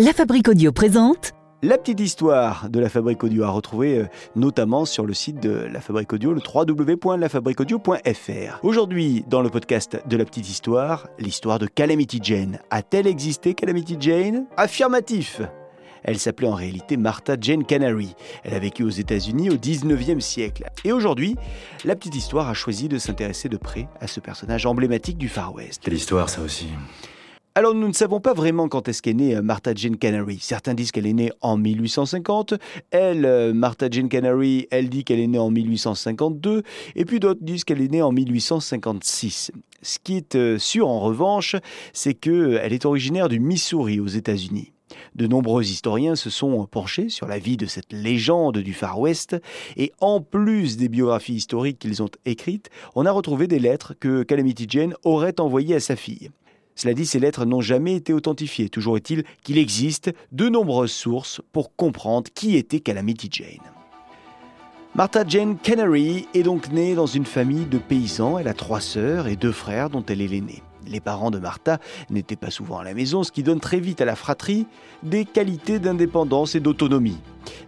La Fabrique Audio présente La petite histoire de la Fabrique Audio à retrouver euh, notamment sur le site de la Fabrique Audio, le www.lafabriqueaudio.fr. Aujourd'hui, dans le podcast de la petite histoire, l'histoire de Calamity Jane. A-t-elle existé Calamity Jane? Affirmatif elle s'appelait en réalité Martha Jane Canary. Elle a vécu aux États-Unis au 19e siècle. Et aujourd'hui, la petite histoire a choisi de s'intéresser de près à ce personnage emblématique du Far West. Quelle histoire ça aussi alors nous ne savons pas vraiment quand est-ce qu'est née euh, Martha Jane Canary. Certains disent qu'elle est née en 1850. Elle, euh, Martha Jane Canary, elle dit qu'elle est née en 1852. Et puis d'autres disent qu'elle est née en 1856. Ce qui est euh, sûr en revanche, c'est qu'elle est originaire du Missouri aux États-Unis. De nombreux historiens se sont penchés sur la vie de cette légende du Far West et en plus des biographies historiques qu'ils ont écrites, on a retrouvé des lettres que Calamity Jane aurait envoyées à sa fille. Cela dit, ces lettres n'ont jamais été authentifiées. Toujours est-il qu'il existe de nombreuses sources pour comprendre qui était Calamity Jane. Martha Jane Canary est donc née dans une famille de paysans. Elle a trois sœurs et deux frères dont elle est l'aînée. Les parents de Martha n'étaient pas souvent à la maison, ce qui donne très vite à la fratrie des qualités d'indépendance et d'autonomie.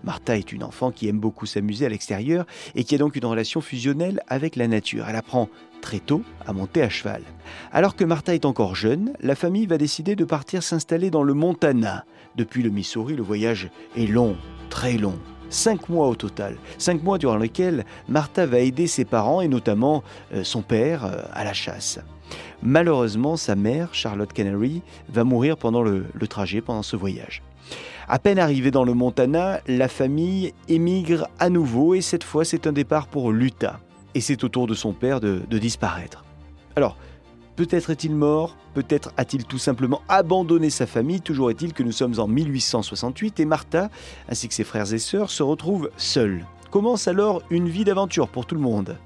Martha est une enfant qui aime beaucoup s'amuser à l'extérieur et qui a donc une relation fusionnelle avec la nature. Elle apprend très tôt à monter à cheval. Alors que Martha est encore jeune, la famille va décider de partir s'installer dans le Montana. Depuis le Missouri, le voyage est long, très long. Cinq mois au total. Cinq mois durant lesquels Martha va aider ses parents et notamment euh, son père euh, à la chasse. Malheureusement, sa mère, Charlotte Canary, va mourir pendant le, trajet, pendant ce voyage. À peine arrivée dans le Montana, la famille émigre à nouveau et cette fois c'est un départ pour l'Utah et c'est au tour de son père de, disparaître. Alors, peut-être est-il mort, peut-être a-t-il tout simplement abandonné sa famille, toujours est-il que nous sommes en 1868 et Martha, ainsi que ses frères et sœurs, se retrouvent seuls. Commence alors une vie d'aventure pour tout le monde.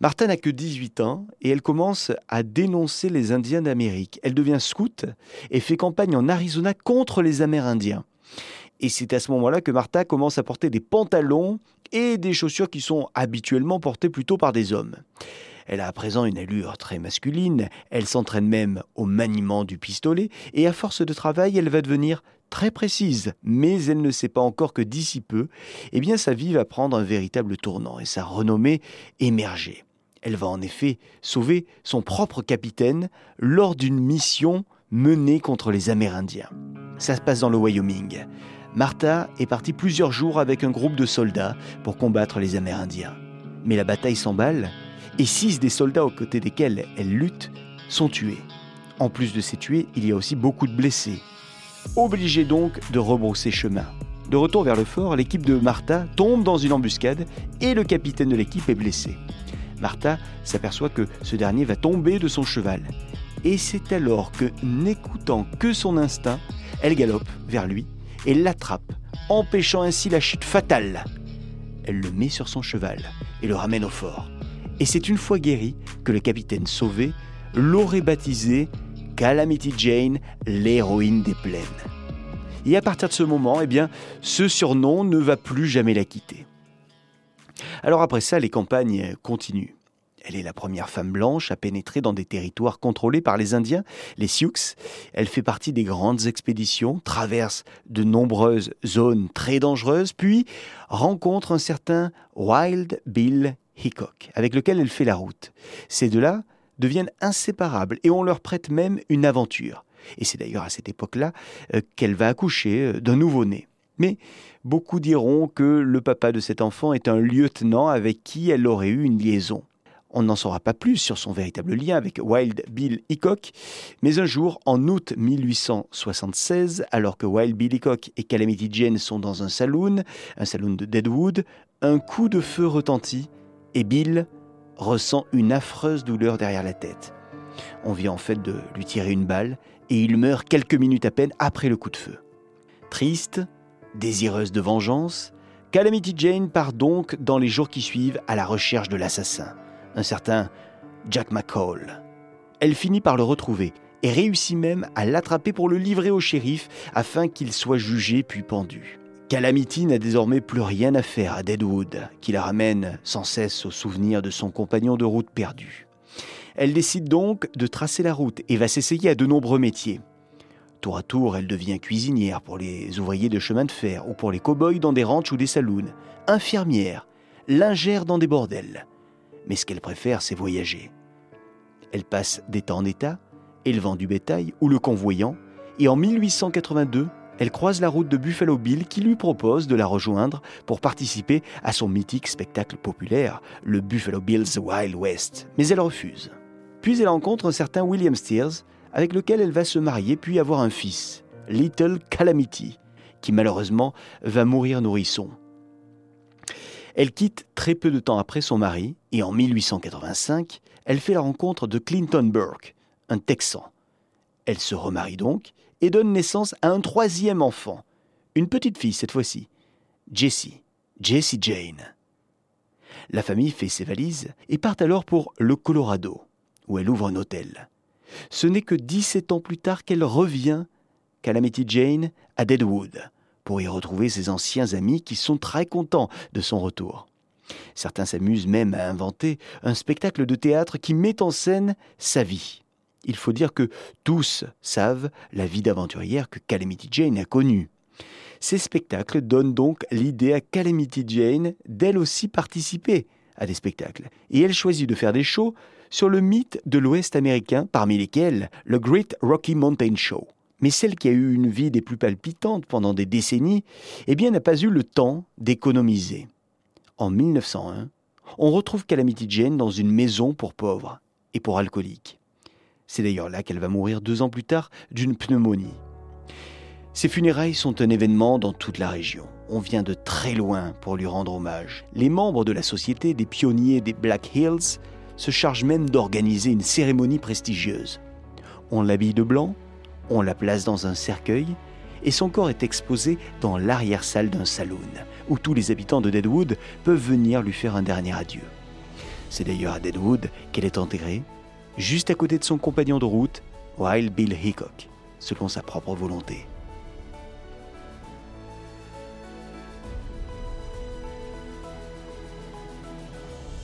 Martha n'a que 18 ans et elle commence à dénoncer les Indiens d'Amérique. Elle devient scout et fait campagne en Arizona contre les Amérindiens. Et c'est à ce moment-là que Martha commence à porter des pantalons et des chaussures qui sont habituellement portées plutôt par des hommes. Elle a à présent une allure très masculine, elle s'entraîne même au maniement du pistolet, et à force de travail, elle va devenir très précise, mais elle ne sait pas encore que d'ici peu, eh bien sa vie va prendre un véritable tournant et sa renommée émerger. Elle va en effet sauver son propre capitaine lors d'une mission menée contre les Amérindiens. Ça se passe dans le Wyoming. Martha est partie plusieurs jours avec un groupe de soldats pour combattre les Amérindiens. Mais la bataille s'emballe et six des soldats aux côtés desquels elle lutte sont tués. En plus de ces tués, il y a aussi beaucoup de blessés. Obligée donc de rebrousser chemin. De retour vers le fort, l'équipe de Martha tombe dans une embuscade et le capitaine de l'équipe est blessé. Martha s'aperçoit que ce dernier va tomber de son cheval. Et c'est alors que, n'écoutant que son instinct, elle galope vers lui et l'attrape, empêchant ainsi la chute fatale. Elle le met sur son cheval et le ramène au fort. Et c'est une fois guéri que le capitaine sauvé l'aurait baptisé Calamity Jane, l'héroïne des plaines. Et à partir de ce moment, eh bien, ce surnom ne va plus jamais la quitter. Alors après ça, les campagnes continuent. Elle est la première femme blanche à pénétrer dans des territoires contrôlés par les Indiens, les Sioux. Elle fait partie des grandes expéditions, traverse de nombreuses zones très dangereuses, puis rencontre un certain Wild Bill Hickok, avec lequel elle fait la route. Ces deux-là deviennent inséparables et on leur prête même une aventure. Et c'est d'ailleurs à cette époque-là euh, qu'elle va accoucher euh, d'un nouveau-né. Mais beaucoup diront que le papa de cet enfant est un lieutenant avec qui elle aurait eu une liaison. On n'en saura pas plus sur son véritable lien avec Wild Bill Hickok, mais un jour, en août 1876, alors que Wild Bill Hickok et Calamity Jane sont dans un saloon, un saloon de Deadwood, un coup de feu retentit et Bill ressent une affreuse douleur derrière la tête. On vient en fait de lui tirer une balle et il meurt quelques minutes à peine après le coup de feu. Triste, désireuse de vengeance, Calamity Jane part donc dans les jours qui suivent à la recherche de l'assassin un certain Jack McCall. Elle finit par le retrouver et réussit même à l'attraper pour le livrer au shérif afin qu'il soit jugé puis pendu. Calamity n'a désormais plus rien à faire à Deadwood, qui la ramène sans cesse au souvenir de son compagnon de route perdu. Elle décide donc de tracer la route et va s'essayer à de nombreux métiers. Tour à tour, elle devient cuisinière pour les ouvriers de chemin de fer ou pour les cow-boys dans des ranchs ou des saloons, infirmière, lingère dans des bordels. Mais ce qu'elle préfère, c'est voyager. Elle passe temps en état, élevant du bétail ou le convoyant, et en 1882, elle croise la route de Buffalo Bill qui lui propose de la rejoindre pour participer à son mythique spectacle populaire, le Buffalo Bill's Wild West. Mais elle refuse. Puis elle rencontre un certain William Steers, avec lequel elle va se marier puis avoir un fils, Little Calamity, qui malheureusement va mourir nourrisson. Elle quitte très peu de temps après son mari et en 1885, elle fait la rencontre de Clinton Burke, un Texan. Elle se remarie donc et donne naissance à un troisième enfant, une petite fille cette fois-ci, Jessie, Jessie Jane. La famille fait ses valises et part alors pour le Colorado, où elle ouvre un hôtel. Ce n'est que 17 ans plus tard qu'elle revient, Calamity Jane, à Deadwood, pour y retrouver ses anciens amis qui sont très contents de son retour. Certains s'amusent même à inventer un spectacle de théâtre qui met en scène sa vie. Il faut dire que tous savent la vie d'aventurière que Calamity Jane a connue. Ces spectacles donnent donc l'idée à Calamity Jane d'elle aussi participer à des spectacles. Et elle choisit de faire des shows sur le mythe de l'Ouest américain, parmi lesquels le Great Rocky Mountain Show. Mais celle qui a eu une vie des plus palpitantes pendant des décennies, eh bien n'a pas eu le temps d'économiser. En 1901, on retrouve Calamity Jane dans une maison pour pauvres et pour alcooliques. C'est d'ailleurs là qu'elle va mourir deux ans plus tard d'une pneumonie. Ses funérailles sont un événement dans toute la région. On vient de très loin pour lui rendre hommage. Les membres de la société des pionniers des Black Hills se chargent même d'organiser une cérémonie prestigieuse. On l'habille de blanc, on la place dans un cercueil, et son corps est exposé dans l'arrière-salle d'un saloon, où tous les habitants de Deadwood peuvent venir lui faire un dernier adieu. C'est d'ailleurs à Deadwood qu'elle est enterrée, juste à côté de son compagnon de route, Wild Bill Hickok, selon sa propre volonté.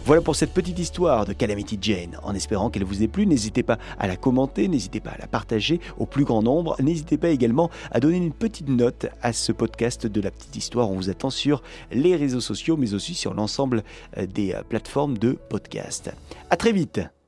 Voilà pour cette petite histoire de Calamity Jane. En espérant qu'elle vous ait plu, n'hésitez pas à la commenter, n'hésitez pas à la partager au plus grand nombre, n'hésitez pas également à donner une petite note à ce podcast de la petite histoire. On vous attend sur les réseaux sociaux, mais aussi sur l'ensemble euh, des euh, plateformes de podcast. À très vite